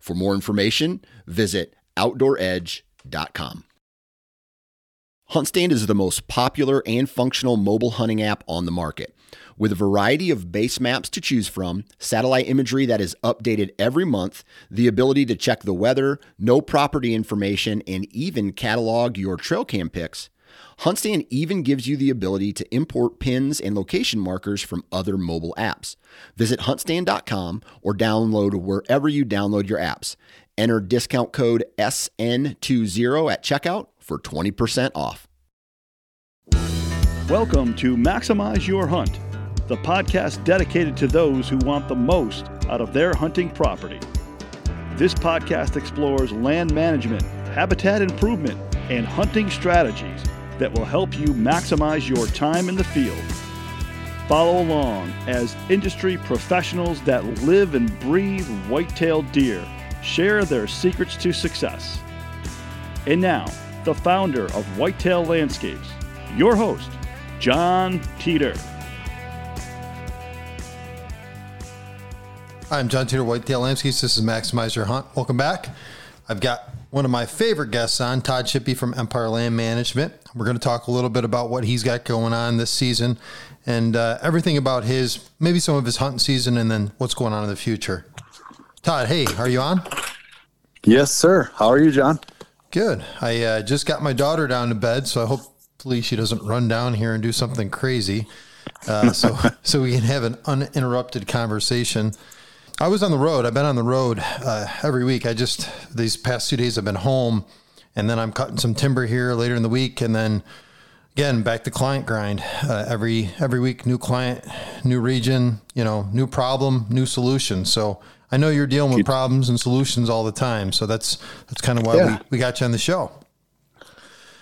For more information, visit OutdoorEdge.com. HuntStand is the most popular and functional mobile hunting app on the market. With a variety of base maps to choose from, satellite imagery that is updated every month, the ability to check the weather, no property information, and even catalog your trail cam pics, HuntStand even gives you the ability to import pins and location markers from other mobile apps. Visit huntstand.com or download wherever you download your apps. Enter discount code SN20 at checkout for 20% off. Welcome to Maximize Your Hunt the podcast dedicated to those who want the most out of their hunting property. This podcast explores land management, habitat improvement, and hunting strategies that will help you maximize your time in the field. Follow along as industry professionals that live and breathe white-tailed deer share their secrets to success. And now, the founder of Whitetail Landscapes, your host, John Teeter. I'm John Teeter, Whitetail Landscapes. This is Maximize Your Hunt. Welcome back. I've got one of my favorite guests on, Todd Shippey from Empire Land Management. We're going to talk a little bit about what he's got going on this season and uh, everything about his, maybe some of his hunting season and then what's going on in the future. Todd, hey, are you on? Yes, sir. How are you, John? Good. I uh, just got my daughter down to bed, so I hopefully she doesn't run down here and do something crazy. Uh, so, so we can have an uninterrupted conversation. I was on the road. I've been on the road uh, every week. I just these past two days I've been home, and then I'm cutting some timber here later in the week, and then again back to client grind. Uh, every every week, new client, new region, you know, new problem, new solution. So I know you're dealing with problems and solutions all the time. So that's that's kind of why yeah. we, we got you on the show.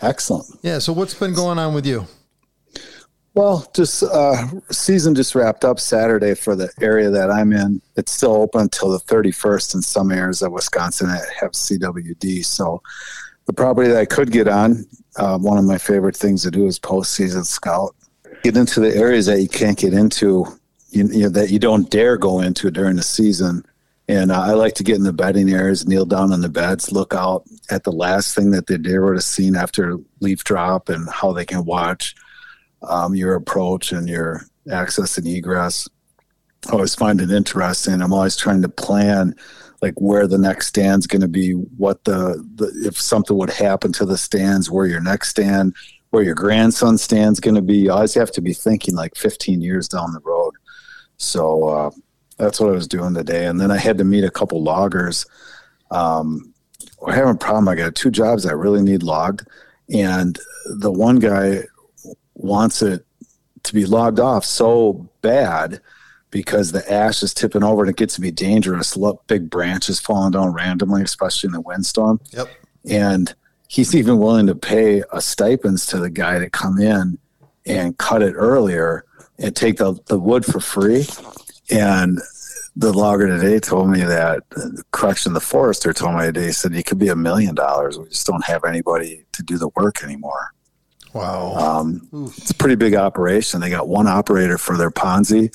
Excellent. Yeah. So what's been going on with you? Well, just uh, season just wrapped up Saturday for the area that I'm in. It's still open until the 31st in some areas of Wisconsin that have CWD. So the property that I could get on, uh, one of my favorite things to do is postseason scout. Get into the areas that you can't get into, you, you know, that you don't dare go into during the season. And uh, I like to get in the bedding areas, kneel down on the beds, look out at the last thing that the deer would have seen after leaf drop and how they can watch um, your approach and your access and egress. I always find it interesting. I'm always trying to plan like where the next stand's going to be, what the, the if something would happen to the stands, where your next stand, where your grandson stand's going to be. You always have to be thinking like 15 years down the road. So uh, that's what I was doing today. And then I had to meet a couple loggers. Um, we're having a problem. I got two jobs I really need logged, and the one guy wants it to be logged off so bad because the ash is tipping over and it gets to be dangerous. Look, big branches falling down randomly, especially in a windstorm. Yep. And he's even willing to pay a stipends to the guy to come in and cut it earlier and take the, the wood for free. And the logger today told me that, correction, the forester told me today, said he could be a million dollars. We just don't have anybody to do the work anymore. Wow. Um, it's a pretty big operation. They got one operator for their Ponsse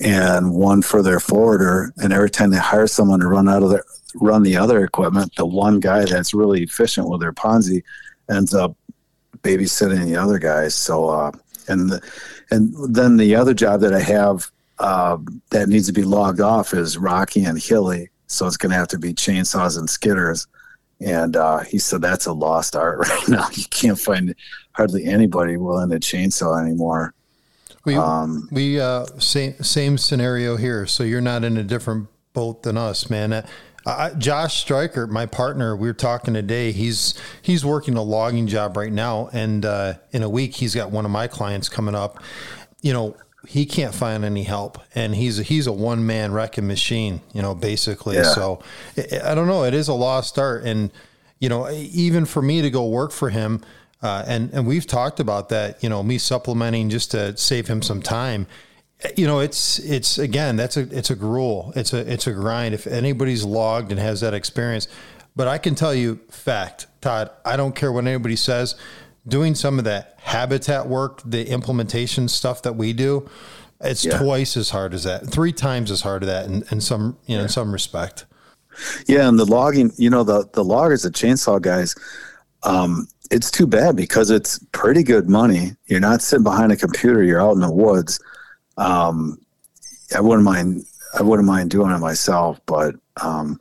and one for their forwarder. And every time they hire someone to run out of their run the other equipment, the one guy that's really efficient with their Ponsse ends up babysitting the other guys. So uh, and the, and then the other job that I have uh, that needs to be logged off is Rocky and Hilly. So it's going to have to be chainsaws and skidders. And uh, he said that's a lost art right now. You can't find hardly anybody willing to chainsaw anymore. We um, we uh, same same scenario here. So you're not in a different boat than us, man. Uh, Josh Stryker, my partner, we were talking today. He's he's working a logging job right now, and uh, in a week he's got one of my clients coming up. You know, he can't find any help, and he's a, he's a one man wrecking machine. You know, basically. Yeah. So I don't know. It is a lost art, and you know, even for me to go work for him, uh, and and we've talked about that. You know, me supplementing just to save him some time you know it's it's again that's a it's a gruel it's a it's a grind if anybody's logged and has that experience but i can tell you fact todd i don't care what anybody says doing some of that habitat work the implementation stuff that we do it's yeah. twice as hard as that three times as hard as that in, in some you know yeah. in some respect yeah and the logging you know the the loggers the chainsaw guys um it's too bad because it's pretty good money you're not sitting behind a computer you're out in the woods um, I wouldn't mind. I wouldn't mind doing it myself, but um,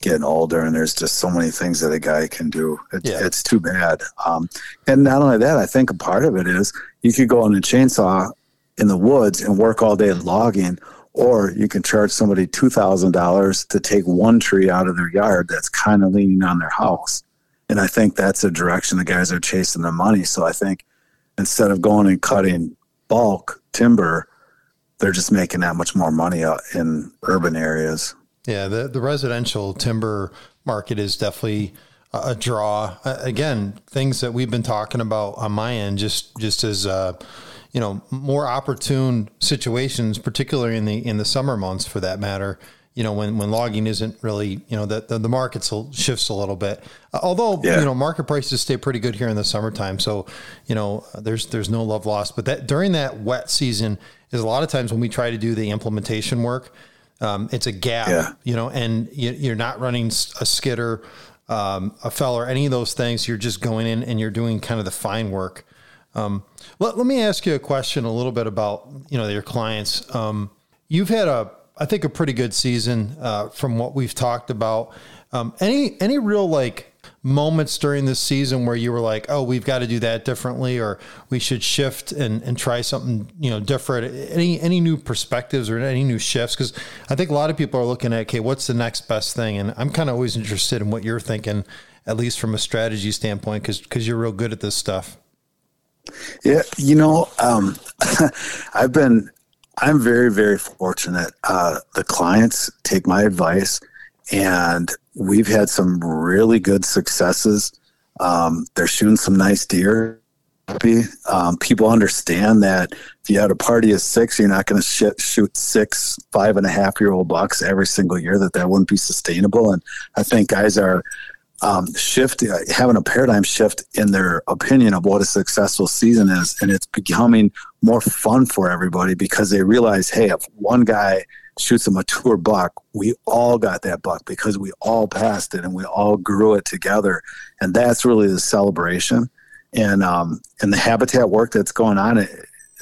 getting older and there's just so many things that a guy can do. It, yeah. It's too bad. Um, and not only that, I think a part of it is you could go on a chainsaw in the woods and work all day logging, or you can charge somebody two thousand dollars to take one tree out of their yard that's kind of leaning on their house. And I think that's the direction the guys are chasing the money. So I think instead of going and cutting bulk timber they're just making that much more money in urban areas. Yeah, the the residential timber market is definitely a draw. again, things that we've been talking about on my end, just just as uh, you know, more opportune situations, particularly in the in the summer months, for that matter. You know, when, when logging isn't really, you know, the, the, the market shifts a little bit. Uh, although, yeah. you know, market prices stay pretty good here in the summertime. So, you know, there's, there's no love lost, but that during that wet season, is a lot of times when we try to do the implementation work, um, it's a gap, yeah. you know, and you, are not running a skidder, um, a feller, any of those things. You're just going in and you're doing kind of the fine work. Um, let, let me ask you a question a little bit about, you know, your clients. Um, you've had a, I think a pretty good season, uh, from what we've talked about. Um, any, any real like moments during this season where you were like, oh, we've got to do that differently, or we should shift and, and try something, you know, different? Any any new perspectives or any new shifts? Because I think a lot of people are looking at, okay, what's the next best thing? And I'm kind of always interested in what you're thinking, at least from a strategy standpoint, because because you're real good at this stuff. Yeah, you know, um, I've been, I'm very very fortunate. Uh, the clients take my advice and we've had some really good successes. Um, they're shooting some nice deer. Um, people understand that if you had a party of six, you're not going to sh- shoot six five and a half year old bucks every single year. That that wouldn't be sustainable. And I think guys are um, shifting, having a paradigm shift in their opinion of what a successful season is, and it's becoming more fun for everybody because they realize, hey, if one guy shoots a mature buck, we all got that buck because we all passed it and we all grew it together. And that's really the celebration. And um, and the habitat work that's going on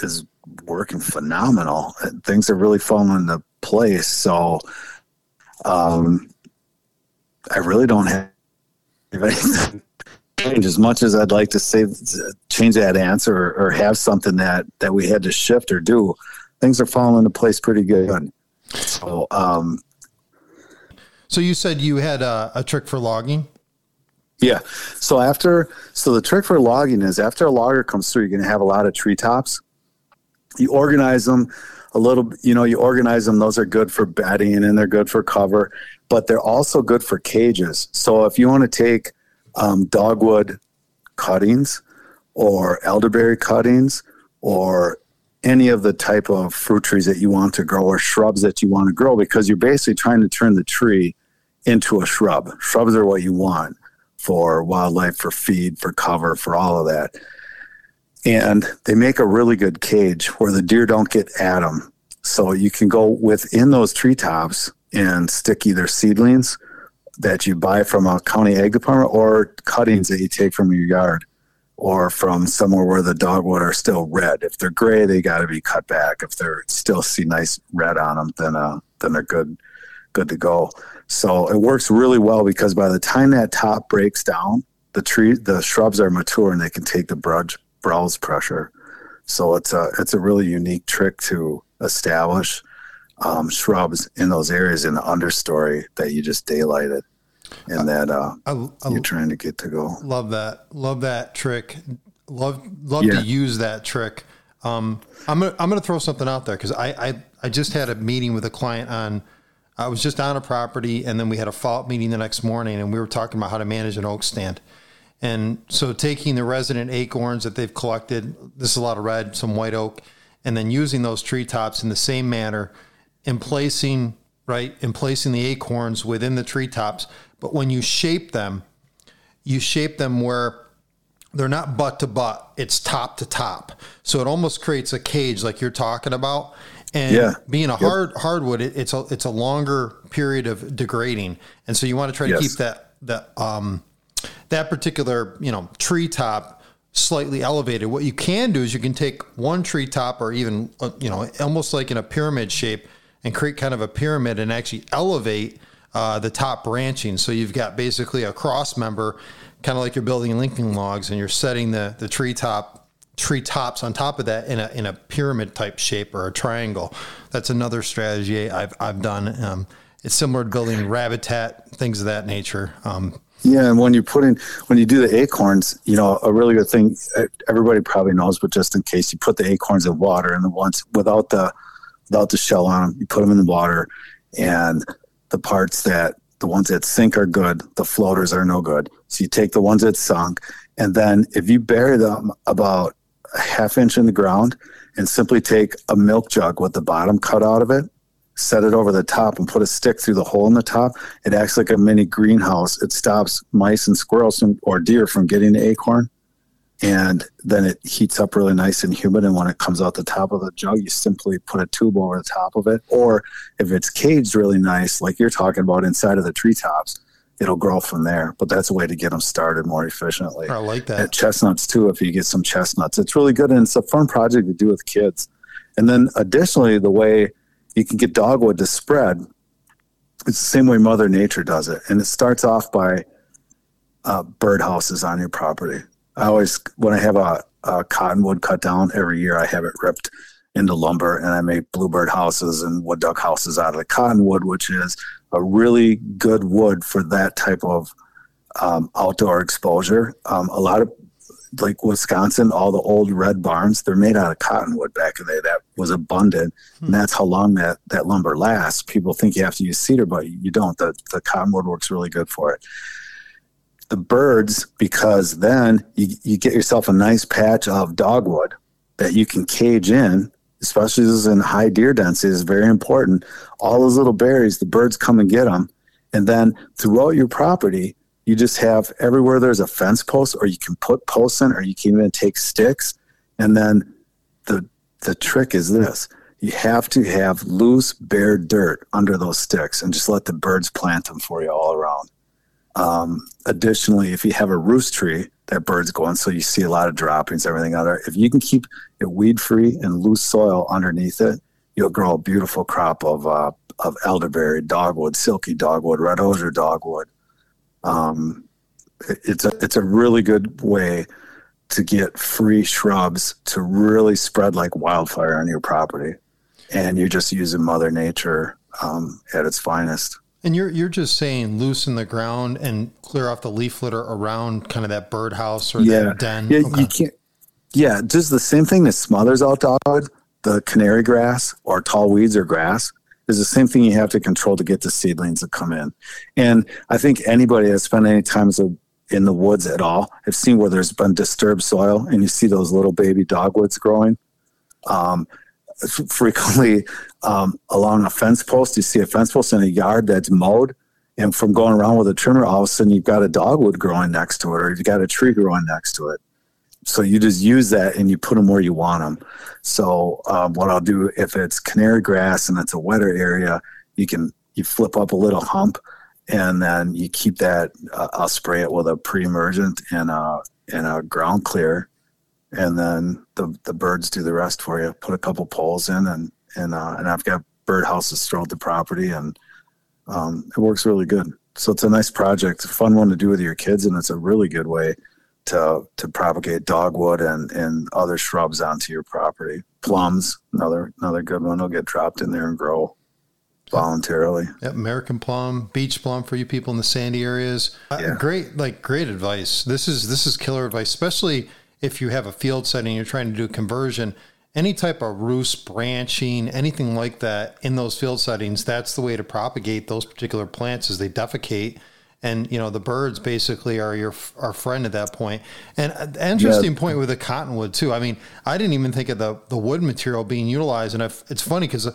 is working phenomenal. Things are really falling into place. So um, I really don't have change as much as I'd like to say change that answer or, or have something that that we had to shift or do. Things are falling into place pretty good. So, um, so you said you had a, a trick for logging. Yeah. So after, so the trick for logging is after a logger comes through, you're going to have a lot of treetops. You organize them a little, you know, you organize them. Those are good for bedding and they're good for cover, but they're also good for cages. So if you want to take um, dogwood cuttings or elderberry cuttings or any of the type of fruit trees that you want to grow or shrubs that you want to grow because you're basically trying to turn the tree into a shrub. Shrubs are what you want for wildlife, for feed, for cover, for all of that. And they make a really good cage where the deer don't get at them. So you can go within those treetops and stick either seedlings that you buy from a county ag department or cuttings that you take from your yard or from somewhere where the dogwood are still red. If they're gray, they got to be cut back. If they're still see nice red on them, then uh, then they're good, good to go. So it works really well because by the time that top breaks down, the tree, the shrubs are mature and they can take the brudge, browse pressure. So it's a it's a really unique trick to establish. Um, shrubs in those areas in the understory that you just daylighted and that uh, I, I, you're trying to get to go. Love that. Love that trick. Love love yeah. to use that trick. Um, I'm gonna I'm gonna throw something out there because I, I I just had a meeting with a client on. I was just on a property, and then we had a follow-up meeting the next morning, and we were talking about how to manage an oak stand. And so, taking the resident acorns that they've collected, this is a lot of red, some white oak, and then using those treetops in the same manner, in placing right, in placing the acorns within the treetops. But when you shape them, you shape them where they're not butt to butt; it's top to top. So it almost creates a cage, like you're talking about. And yeah. being a hard yep. hardwood, it, it's a it's a longer period of degrading, and so you want to try to yes. keep that that um that particular you know treetop slightly elevated. What you can do is you can take one treetop or even uh, you know almost like in a pyramid shape and create kind of a pyramid and actually elevate uh, the top branching. So you've got basically a cross member, kind of like you're building Lincoln Logs, and you're setting the the treetop tree tops on top of that in a in a pyramid type shape or a triangle. That's another strategy I've I've done. Um, it's similar to building rabbit things of that nature. Um, yeah, and when you put in when you do the acorns, you know a really good thing. Everybody probably knows, but just in case, you put the acorns in water, and the ones without the without the shell on them, you put them in the water, and the parts that the ones that sink are good, the floaters are no good. So you take the ones that sunk, and then if you bury them about a half inch in the ground and simply take a milk jug with the bottom cut out of it, set it over the top, and put a stick through the hole in the top, it acts like a mini greenhouse. It stops mice and squirrels from, or deer from getting the acorn. And then it heats up really nice and humid. And when it comes out the top of the jug, you simply put a tube over the top of it. Or if it's caged really nice, like you're talking about inside of the treetops, it'll grow from there. But that's a way to get them started more efficiently. I like that. And chestnuts too, if you get some chestnuts, it's really good and it's a fun project to do with kids. And then additionally, the way you can get dogwood to spread, it's the same way Mother Nature does it, and it starts off by uh, birdhouses on your property. I always, when I have a, a cottonwood cut down every year, I have it ripped into lumber and I make bluebird houses and wood duck houses out of the cottonwood, which is a really good wood for that type of um, outdoor exposure. Um, a lot of like Wisconsin, all the old red barns, they're made out of cottonwood back in the day. That was abundant. Hmm. And that's how long that, that lumber lasts. People think you have to use cedar, but you don't. The, the cottonwood works really good for it. The birds, because then you, you get yourself a nice patch of dogwood that you can cage in especially this is in high deer density, is very important. All those little berries, the birds come and get them. And then throughout your property, you just have everywhere there's a fence post, or you can put posts in, or you can even take sticks. And then the the trick is this: you have to have loose, bare dirt under those sticks, and just let the birds plant them for you all around. Um, additionally, if you have a roost tree, that birds go on, so you see a lot of droppings, everything out there. If you can keep it weed free and loose soil underneath it, you'll grow a beautiful crop of uh, of elderberry, dogwood, silky dogwood, red osier dogwood. Um, it, it's a it's a really good way to get free shrubs to really spread like wildfire on your property, and you're just using Mother Nature um, at its finest. And you're you're just saying loosen the ground and clear off the leaf litter around kind of that birdhouse or yeah. that den. Yeah, okay. you can't. Yeah, just the same thing that smothers out dog, the canary grass or tall weeds or grass is the same thing you have to control to get the seedlings to come in. And I think anybody that's spent any time in the woods at all have seen where there's been disturbed soil and you see those little baby dogwoods growing. Um, frequently um, along a fence post. You see a fence post in a yard that's mowed, and from going around with a trimmer, all of a sudden you've got a dogwood growing next to it, or you've got a tree growing next to it. So you just use that and you put them where you want them. So um, what I'll do if it's canary grass and it's a wetter area, you can you flip up a little hump, and then you keep that. Uh, I'll spray it with a pre-emergent and a and a ground clear and then the the birds do the rest for you. Put a couple poles in, and and uh, and I've got bird houses throughout the property, and um, it works really good. So it's a nice project, a fun one to do with your kids, and it's a really good way to to propagate dogwood and and other shrubs onto your property. Plums, another another good one, will get dropped in there and grow. voluntarily. Yep, American plum, beach plum for you people in the sandy areas. Uh, Yeah. great, like great advice. This is this is killer advice, especially if you have a field setting, you're trying to do a conversion. Any type of roost branching, anything like that in those field settings, that's the way to propagate those particular plants as they defecate. And you know the birds basically are your our friend at that point. And an interesting point with the cottonwood too. I mean, I didn't even think of the the wood material being utilized, and I've, it's funny because uh,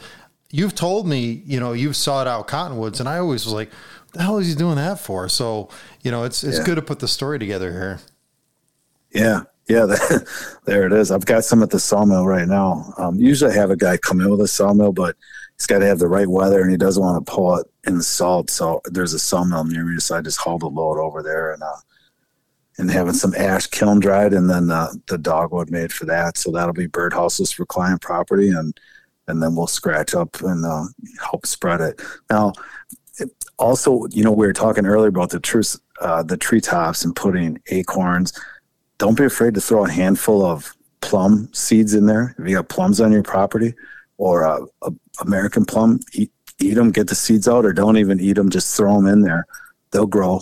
you've told me, you know, you've sought out cottonwoods, and I always was like, "The hell is he doing that for?" So, you know, it's it's Yeah. good to put the story together here. Yeah, yeah, there it is. I've got some at the sawmill right now. Um, usually I have a guy come in with a sawmill, but he's got to have the right weather and he doesn't want to pull it in the salt. So there's a sawmill near me, so I just hauled a load over there and uh, and having some ash kiln dried and then uh, the dogwood made for that. So that'll be birdhouses for client property and and then we'll scratch up and uh, help spread it. Now, it- also, you know, we were talking earlier about the truce, uh, the treetops and putting acorns don't be afraid to throw a handful of plum seeds in there. If you got plums on your property or a, a American plum, eat, eat them, get the seeds out, or don't even eat them. Just throw them in there. They'll grow.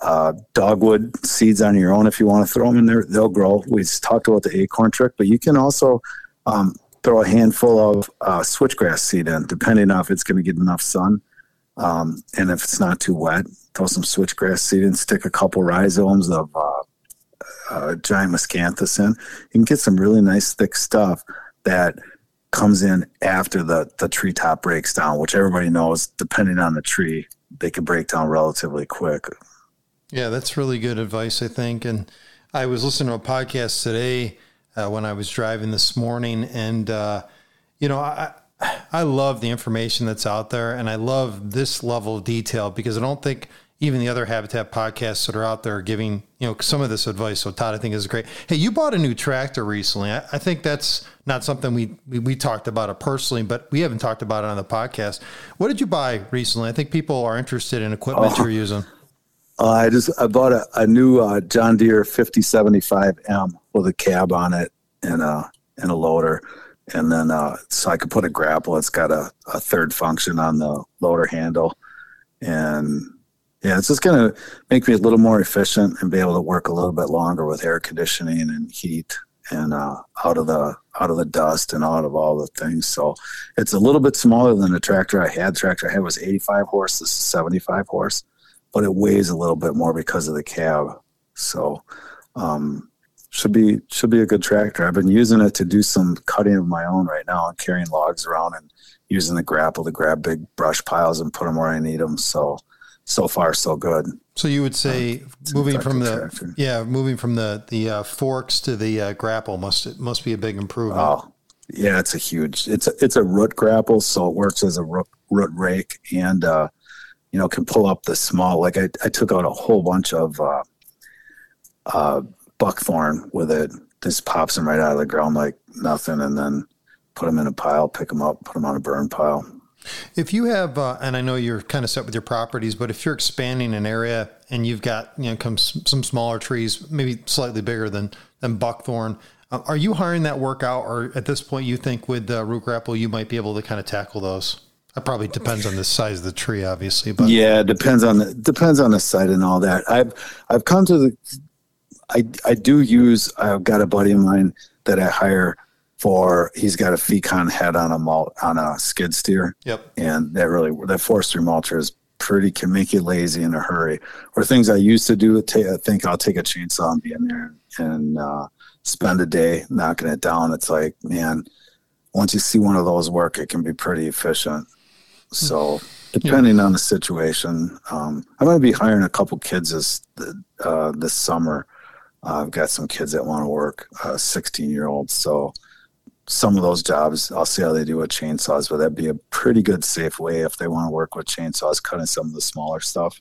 Uh, dogwood seeds on your own if you want to throw them in there. They'll grow. We talked about the acorn trick, but you can also um, throw a handful of uh, switchgrass seed in, depending on if it's going to get enough sun. Um, and if it's not too wet, throw some switchgrass seed in, stick a couple rhizomes of uh, uh, giant miscanthus in. You can get some really nice thick stuff that comes in after the the treetop breaks down, which everybody knows, depending on the tree, they can break down relatively quick. Yeah, that's really good advice, I think. And I was listening to a podcast today uh, when I was driving this morning, and uh, you know, I I love the information that's out there, and I love this level of detail because I don't think even the other habitat podcasts that are out there are giving you know some of this advice. So Todd, I think is great. Hey, you bought a new tractor recently. I, I think that's not something we, we we talked about it personally, but we haven't talked about it on the podcast. What did you buy recently? I think people are interested in equipment you're using. Uh, I just I bought a, a new uh, John Deere 5075M with a cab on it and a and a loader, and then uh, so I could put a grapple. It's got a, a third function on the loader handle, and yeah, it's just gonna make me a little more efficient and be able to work a little bit longer with air conditioning and heat and uh, out of the out of the dust and out of all the things. So it's a little bit smaller than the tractor I had. The tractor I had was 85 horse. This is 75 horse but it weighs a little bit more because of the cab. So um, should be should be a good tractor. I've been using it to do some cutting of my own right now and carrying logs around and using the grapple to grab big brush piles and put them where I need them. So so far so good. So you would say moving from the tractor. yeah, moving from the the uh, forks to the uh, grapple must must be a big improvement. Oh yeah, it's a huge. It's a, it's a root grapple, so it works as a root, root rake and uh, you know can pull up the small. Like I, I took out a whole bunch of uh, uh, buckthorn with it. Just pops them right out of the ground like nothing, and then put them in a pile, pick them up, put them on a burn pile. If you have, uh, and I know you're kind of set with your properties, but if you're expanding an area and you've got you know come some smaller trees, maybe slightly bigger than than buckthorn, uh, are you hiring that work out, or at this point you think with uh, root grapple you might be able to kind of tackle those? That probably depends on the size of the tree, obviously, but Yeah, it depends on the depends on the site and all that. I've I've come to the I I do use I've got a buddy of mine that I hire for he's got a Fecon head on a mul- on a skid steer yep, and that really that forestry mulcher is pretty can make you lazy in a hurry. Or things I used to do, I think I'll take a chainsaw and be in there and uh, spend a day knocking it down. It's like man, once you see one of those work, it can be pretty efficient. So depending on the situation, um, I'm going to be hiring a couple kids this uh, this summer. Uh, I've got some kids that want to work, uh, 16 year olds. So some of those jobs, I'll see how they do with chainsaws, but that'd be a pretty good safe way if they want to work with chainsaws, cutting some of the smaller stuff.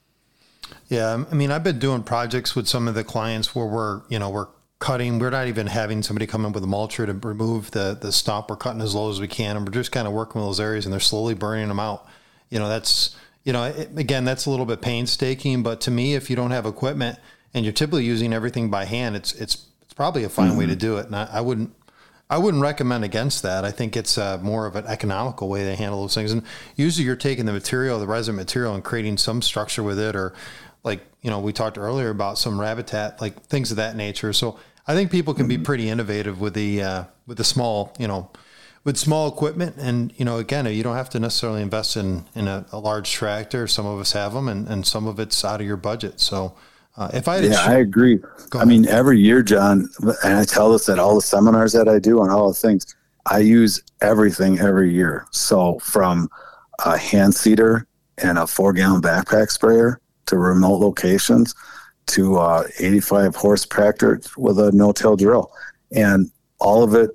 Yeah, um, I mean, I've been doing projects with some of the clients where we're, you know, we're cutting. We're not even having somebody come in with a mulcher to remove the the stump. We're cutting as low as we can, and we're just kind of working with those areas, and they're slowly burning them out. You know, that's you know, it, again, that's a little bit painstaking. But to me, if you don't have equipment and you're typically using everything by hand, it's it's it's probably a fine way to mm-hmm. do it. And I, I wouldn't. I wouldn't recommend against that. I think it's uh, more of an economical way to handle those things. And usually you're taking the material, the resin material, and creating some structure with it, or like you know we talked earlier about some rabitat, like things of that nature. So I think people can be mm-hmm. pretty innovative with the uh, with the small, you know, with small equipment. And you know, again, you don't have to necessarily invest in in a, a large tractor. Some of us have them, and, and some of it's out of your budget. So uh, if I yeah, I agree. I mean, every year, John, and I tell this at all the seminars that I do on all the things. I use everything every year. So from a hand seeder and a four gallon backpack sprayer to remote locations to uh, 85 horse tractor with a no till drill, and all of it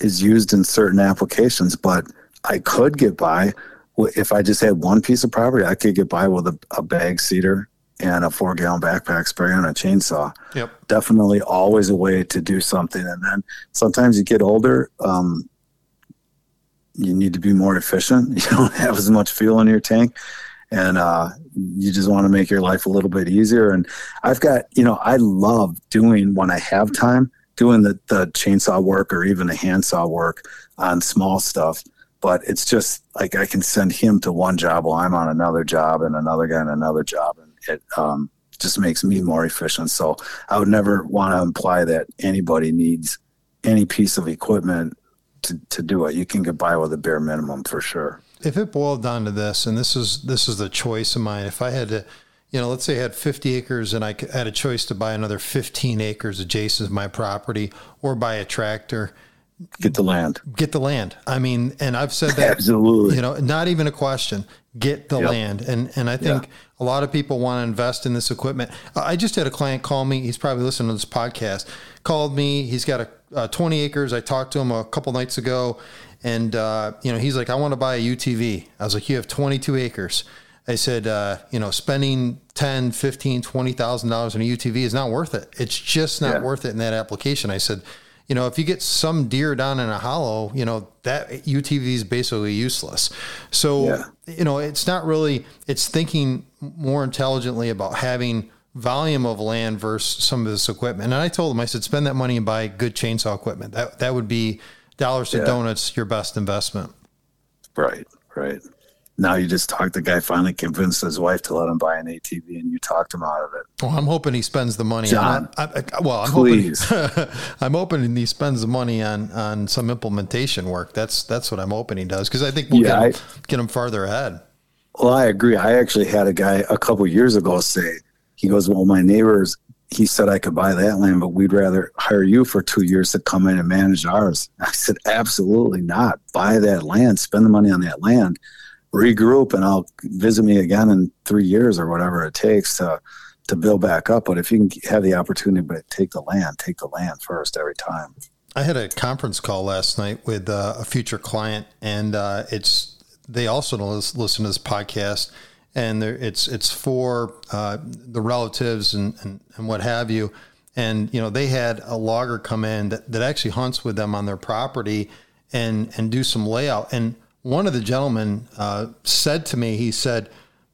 is used in certain applications. But I could get by if I just had one piece of property. I could get by with a, a bag seeder and a four gallon backpack spray and a chainsaw. Yep. Definitely always a way to do something. And then sometimes you get older, um, you need to be more efficient. You don't have as much fuel in your tank. And uh, you just want to make your life a little bit easier. And I've got, you know, I love doing when I have time, doing the, the chainsaw work or even the handsaw work on small stuff but it's just like I can send him to one job while I'm on another job and another guy on another job it um, just makes me more efficient. So I would never want to imply that anybody needs any piece of equipment to, to do it. You can get by with a bare minimum for sure. If it boiled down to this, and this is this is the choice of mine, if I had to, you know, let's say I had 50 acres and I had a choice to buy another 15 acres adjacent to my property or buy a tractor Get the land. Get the land. I mean, and I've said that absolutely. You know, not even a question. Get the yep. land. And and I think yeah. a lot of people want to invest in this equipment. I just had a client call me. He's probably listening to this podcast. Called me. He's got a uh, 20 acres. I talked to him a couple nights ago, and uh, you know, he's like, I want to buy a UTV. I was like, you have 22 acres. I said, uh, you know, spending 10, 15, 20,000 dollars on a UTV is not worth it. It's just not yeah. worth it in that application. I said you know, if you get some deer down in a hollow, you know, that UTV is basically useless. So, yeah. You know, it's not really, it's thinking more intelligently about having volume of land versus some of this equipment. And I told them, I said, spend that money and buy good chainsaw equipment. That, that would be dollars to yeah. donuts, your best investment. Right, right now you just talked the guy finally convinced his wife to let him buy an ATV and you talked him out of it. Well, I'm hoping he spends the money John, on I, I, well, I'm please. hoping I'm hoping he spends the money on on some implementation work. That's that's what I'm hoping he does because I think we'll yeah, get, him, I, get him farther ahead. Well, I agree. I actually had a guy a couple years ago say he goes, "Well, my neighbors he said I could buy that land, but we'd rather hire you for two years to come in and manage ours. I said, absolutely not. Buy that land, spend the money on that land, regroup and I'll visit me again in three years or whatever it takes to to build back up. But if you can have the opportunity, but take the land, take the land first every time. I had a conference call last night with uh, a future client, and uh, it's they also listen to this podcast, and it's it's for uh, the relatives and, and, and what have you. And you know they had a logger come in that, that actually hunts with them on their property and and do some layout and one of the gentlemen uh, said to me, he said,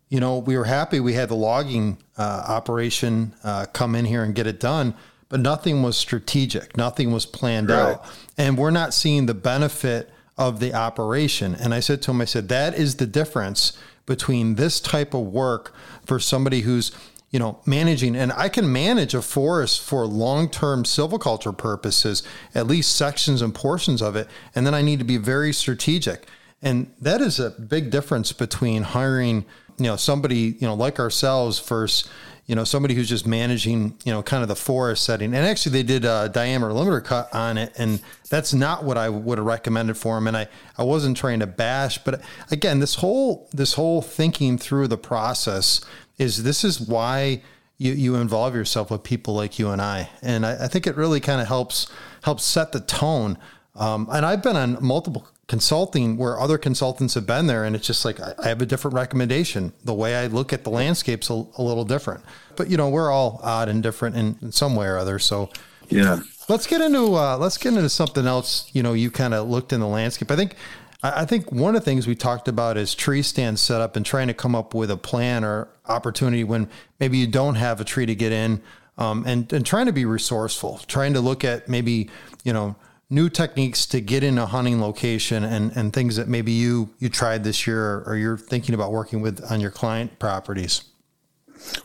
you know, we were happy we had the logging uh, operation uh, come in here and get it done, but nothing was strategic, nothing was planned right. out, and we're not seeing the benefit of the operation. And I said to him, I said that is the difference between this type of work for somebody who's you know, managing, and I can manage a forest for long term silviculture purposes, at least sections and portions of it. And then I need to be very strategic. And that is a big difference between hiring, you know, somebody, you know, like ourselves versus, you know, somebody who's just managing, you know, kind of the forest setting. And actually they did a diameter limiter cut on it. And that's not what I would have recommended for them. And I, I wasn't trying to bash, but again, this whole, this whole thinking through the process is this is why you, you involve yourself with people like you and I. And I, I think it really kind of helps, helps set the tone. Um, and I've been on multiple consulting where other consultants have been there and it's just like I, have a different recommendation. The way i look at the landscape's a, a little different. But you know we're all odd and different in, in some way or other so. Yeah. Let's get into uh, let's get into something else you know you kind of looked in the landscape. I think I think one of the things we talked about is tree stand setup and trying to come up with a plan or opportunity when maybe you don't have a tree to get in, um, and and trying to be resourceful, trying to look at maybe you know new techniques to get in a hunting location and, and things that maybe you, you tried this year or you're thinking about working with on your client properties?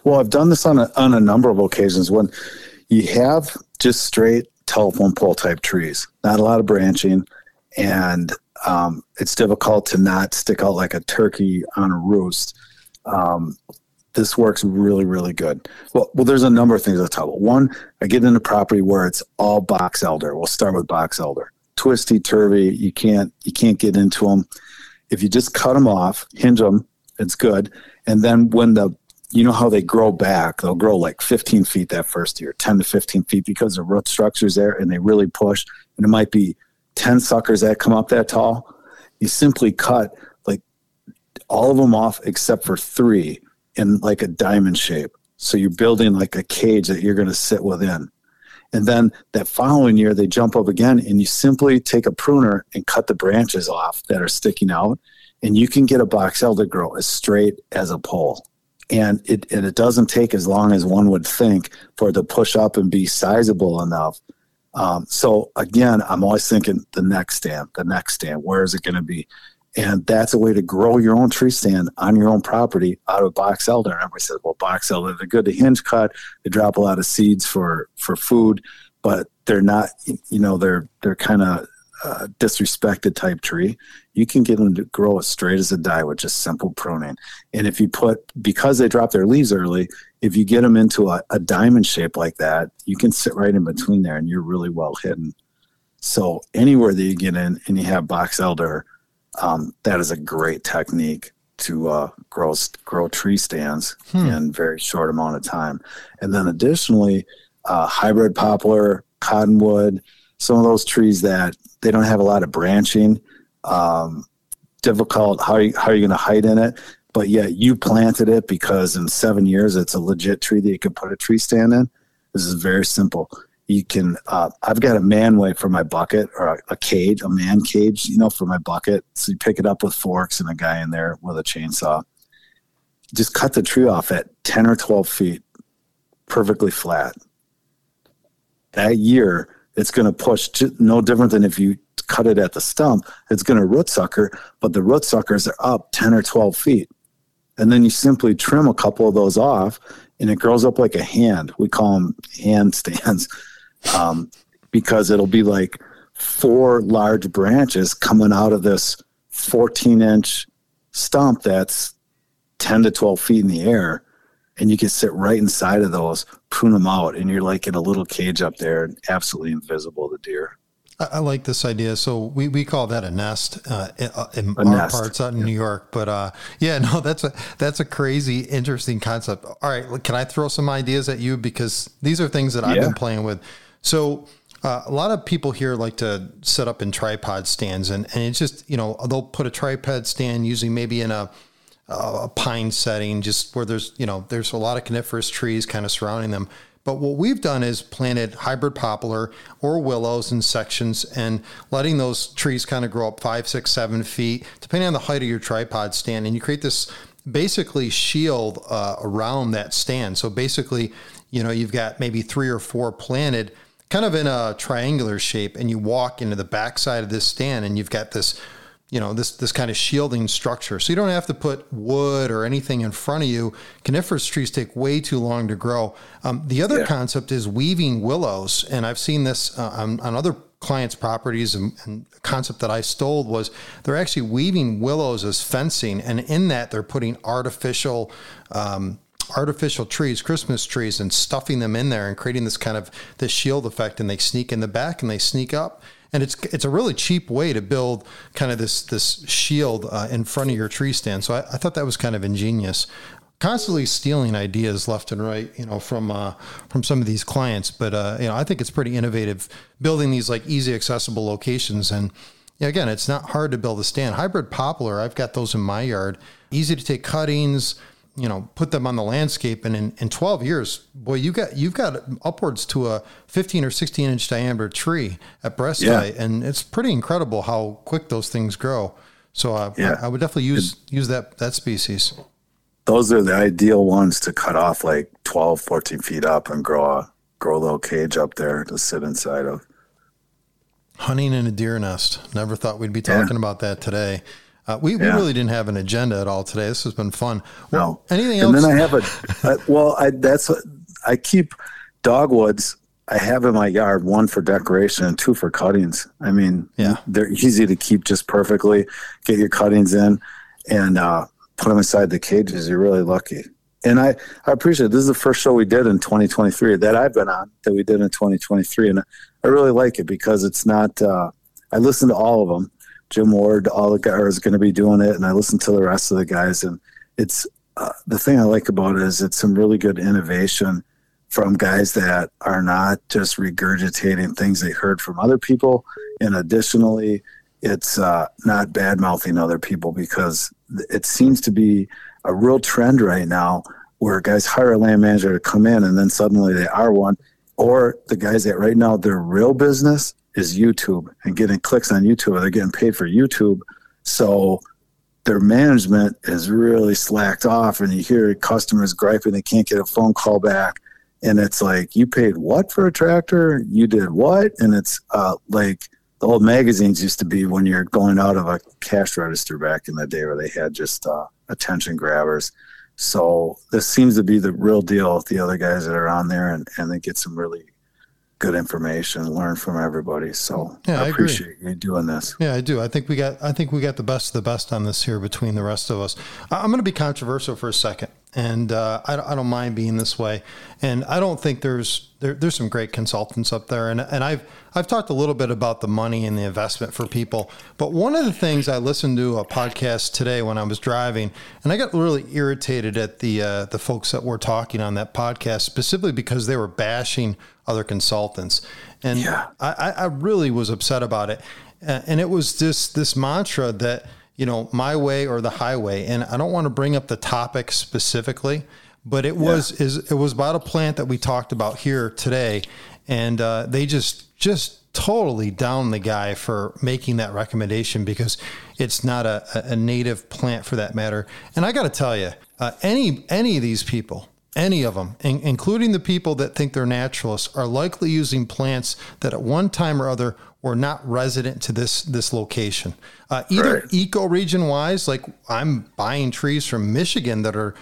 Well, I've done this on a, on a number of occasions when you have just straight telephone pole type trees, not a lot of branching, and um, it's difficult to not stick out like a turkey on a roost. Um, this works really, really good. Well, well, there's a number of things I talk about. One, I get into property where it's all box elder. We'll start with box elder. Twisty, turvy, you can't you can't get into them. If you just cut them off, hinge them, it's good. And then when the you know how they grow back, they'll grow like 15 feet that first year, 10 to 15 feet because the root structure's there and they really push. And it might be 10 suckers that come up that tall. You simply cut like all of them off except for three in like a diamond shape. So you're building like a cage that you're going to sit within. And then that following year, they jump up again, and you simply take a pruner and cut the branches off that are sticking out, and you can get a box elder grow as straight as a pole. And it and it doesn't take as long as one would think for it to push up and be sizable enough. Um, so again, I'm always thinking the next stand, the next stand. Where is it going to be? And that's a way to grow your own tree stand on your own property out of box elder. And everybody says, well, box elder, they're good to hinge cut. They drop a lot of seeds for, for food, but they're not, you know, they're, they're kind of uh, disrespected type tree. You can get them to grow as straight as a die with just simple pruning. And if you put, because they drop their leaves early, if you get them into a, a diamond shape like that, you can sit right in between there and you're really well hidden. So anywhere that you get in and you have box elder, um, that is a great technique to uh, grow grow tree stands hmm. in very short amount of time. And then additionally, uh, hybrid poplar, cottonwood, some of those trees that they don't have a lot of branching, um, difficult. How are you, how are you going to hide in it? But yet you planted it because in seven years it's a legit tree that you could put a tree stand in. This is very simple you can uh, i've got a manway for my bucket or a, a, cage a man cage you know for my bucket. So you pick it up with forks and a guy in there with a chainsaw. Just cut the tree off at 10 or 12 feet perfectly flat. That year it's going to push no different than if you cut it at the stump it's going to root sucker but the root suckers are up 10 or 12 feet. And then you simply trim a couple of those off and it grows up like a hand. We call them hand stands um, because it'll be like four large branches coming out of this 14 inch stump that's 10 to 12 feet in the air and you can sit right inside of those prune them out and you're like in a little cage up there absolutely invisible to deer I, like this idea. So we, we call that a nest uh, in, a our nest. parts out in yeah. New York. But uh, yeah, no, that's a that's a crazy, interesting concept. All right, can I throw some ideas at you because these are things that I've been playing with. So uh, a lot of people here like to set up in tripod stands, and, and it's just you know they'll put a tripod stand usually maybe in a a pine setting, just where there's you know there's a lot of coniferous trees kind of surrounding them. But what we've done is planted hybrid poplar or willows in sections and letting those trees kind of grow up five, six, seven feet, depending on the height of your tripod stand. And you create this basically shield uh, around that stand. So basically, you know, you've got maybe three or four planted kind of in a triangular shape and you walk into the backside of this stand and you've got this you know this this kind of shielding structure. So you don't have to put wood or anything in front of you. Coniferous trees take way too long to grow. Um, the other yeah. concept is weaving willows and i've seen this uh, on, on, other clients properties and, and concept that i stole was they're actually weaving willows as fencing and in that they're putting artificial um, artificial trees, Christmas trees, and stuffing them in there and creating this kind of this shield effect. And they sneak in the back and they sneak up. And it's it's a really cheap way to build kind of this this shield uh, in front of your tree stand. So I, I, thought that was kind of ingenious. Constantly stealing ideas left and right, you know, from uh, from some of these clients. But uh, you know, I think it's pretty innovative building these like easy accessible locations. And again, it's not hard to build a stand. Hybrid poplar, I've got those in my yard. Easy to take cuttings you know put them on the landscape and in, in 12 years boy you got you've got upwards to a 15 or 16 inch diameter tree at breast yeah. height and it's pretty incredible how quick those things grow so uh, yeah. I, I, would definitely use it, use that that species those are the ideal ones to cut off like 12 14 feet up and grow a grow a little cage up there to sit inside of Hunting in a deer nest. Never thought we'd be talking yeah. about that today. Uh, we, yeah. we really didn't have an agenda at all today. This has been fun. Well, no. anything else? And then I have a, I, well, I, that's, I keep dogwoods. I have in my yard one for decoration and two for cuttings. I mean, yeah, they're easy to keep just perfectly. Get your cuttings in and uh, put them inside the cages. You're really lucky. And I, I appreciate it. This is the first show we did in 2023 that I've been on that we did in 2023. And I really like it because it's not, uh, I listen to all of them Jim Ward, all the guys are going to be doing it, and I listen to the rest of the guys. And it's uh, the thing I like about it is it's some really good innovation from guys that are not just regurgitating things they heard from other people. And additionally, it's uh, not bad mouthing other people because it seems to be a real trend right now where guys hire a land manager to come in and then suddenly they are one. Or the guys that right now their real business is YouTube and getting clicks on YouTube. They're getting paid for YouTube. So their management is really slacked off and you hear customers griping they can't get a phone call back. And it's like, you paid what for a tractor? You did what? And it's uh, like the old magazines used to be when you're going out of a cash register back in the day where they had just uh, attention grabbers. So this seems to be the real deal with the other guys that are on there and, and they get some really good information, learn from everybody. So yeah, I, I appreciate you doing this. Yeah, I do. I think we got I think we got the best of the best on this here between the rest of us. I'm going to be controversial for a second, and uh, I, I don't mind being this way. And I don't think there's there, there's some great consultants up there, and and I've I've talked a little bit about the money and the investment for people. But one of the things I listened to a podcast today when I was driving, and I got really irritated at the uh, the folks that were talking on that podcast specifically because they were bashing other consultants. And yeah. I, I really was upset about it. And it was this this mantra that, you know, my way or the highway. And I don't want to bring up the topic specifically, but it was is it was about a plant that we talked about here today. And uh, they just just totally down the guy for making that recommendation because it's not a, a native plant for that matter. And I got to tell you, uh, any any of these people any of them, in, including the people that think they're naturalists, are likely using plants that at one time or other were not resident to this this location. Uh, either right. ecoregion wise, like I'm buying trees from Michigan that are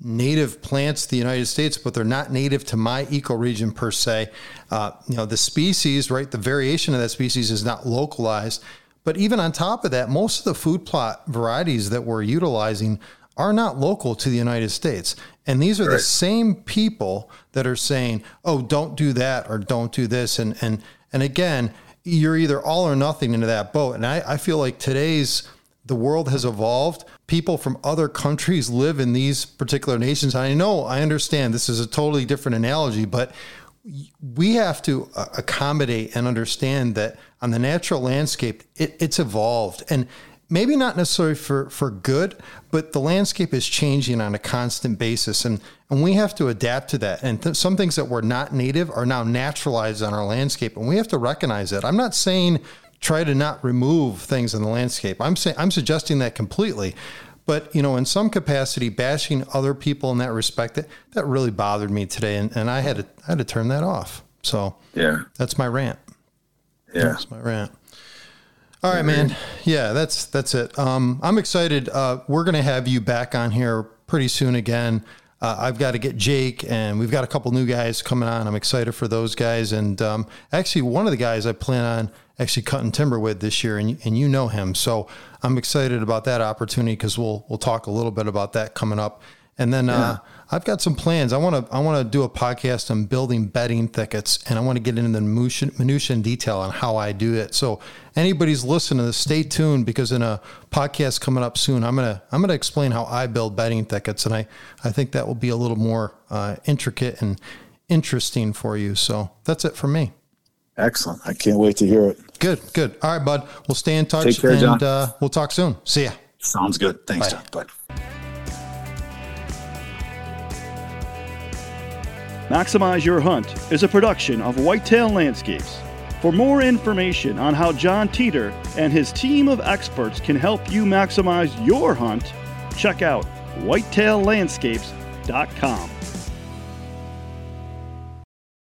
native plants to the United States, but they're not native to my ecoregion per se. Uh, you know, the species, right? The variation of that species is not localized. But even on top of that, most of the food plot varieties that we're utilizing are not local to the United States. And these are right. the same people that are saying, "Oh, don't do that or don't do this." And and and again, you're either all or nothing into that boat. And I, I feel like today's the world has evolved. People from other countries live in these particular nations. I know, I understand this is a totally different analogy, but we have to uh, accommodate and understand that on the natural landscape, it, it's evolved. And maybe not necessarily for, for good, but the landscape is changing on a constant basis. And, and we have to adapt to that. And th- some things that were not native are now naturalized on our landscape. And we have to recognize that. I'm not saying try to not remove things in the landscape. I'm saying I'm suggesting that completely. But you know, in some capacity, bashing other people in that respect, that, that really bothered me today, and, and I had to I had to turn that off. So yeah, that's my rant. Yeah, that's my rant. All right, man. Yeah, that's that's it. Um, I'm excited. Uh, we're gonna have you back on here pretty soon again. Uh, I've got to get Jake, and we've got a couple new guys coming on. I'm excited for those guys, and um, actually, one of the guys I plan on actually cutting timber with this year, and and you know him, so I'm excited about that opportunity because we'll we'll talk a little bit about that coming up, and then. Uh, yeah. Uh, I've got some plans. I want to I want to do a podcast on building bedding thickets, and I want to get into the minutia, minutia and detail on how I do it. So anybody's listening to this, stay tuned because in a podcast coming up soon, I'm gonna I'm gonna explain how I build bedding thickets, and I I think that will be a little more uh, intricate and interesting for you. So that's it for me. Excellent. I can't wait to hear it. Good, good. All right, bud. We'll stay in touch care, and uh, we'll talk soon. See ya. Sounds good. Thanks, Bye. John. Bye. Maximize Your Hunt is a production of Whitetail Landscapes. For more information on how John Teeter and his team of experts can help you maximize your hunt, check out whitetaillandscapes.com.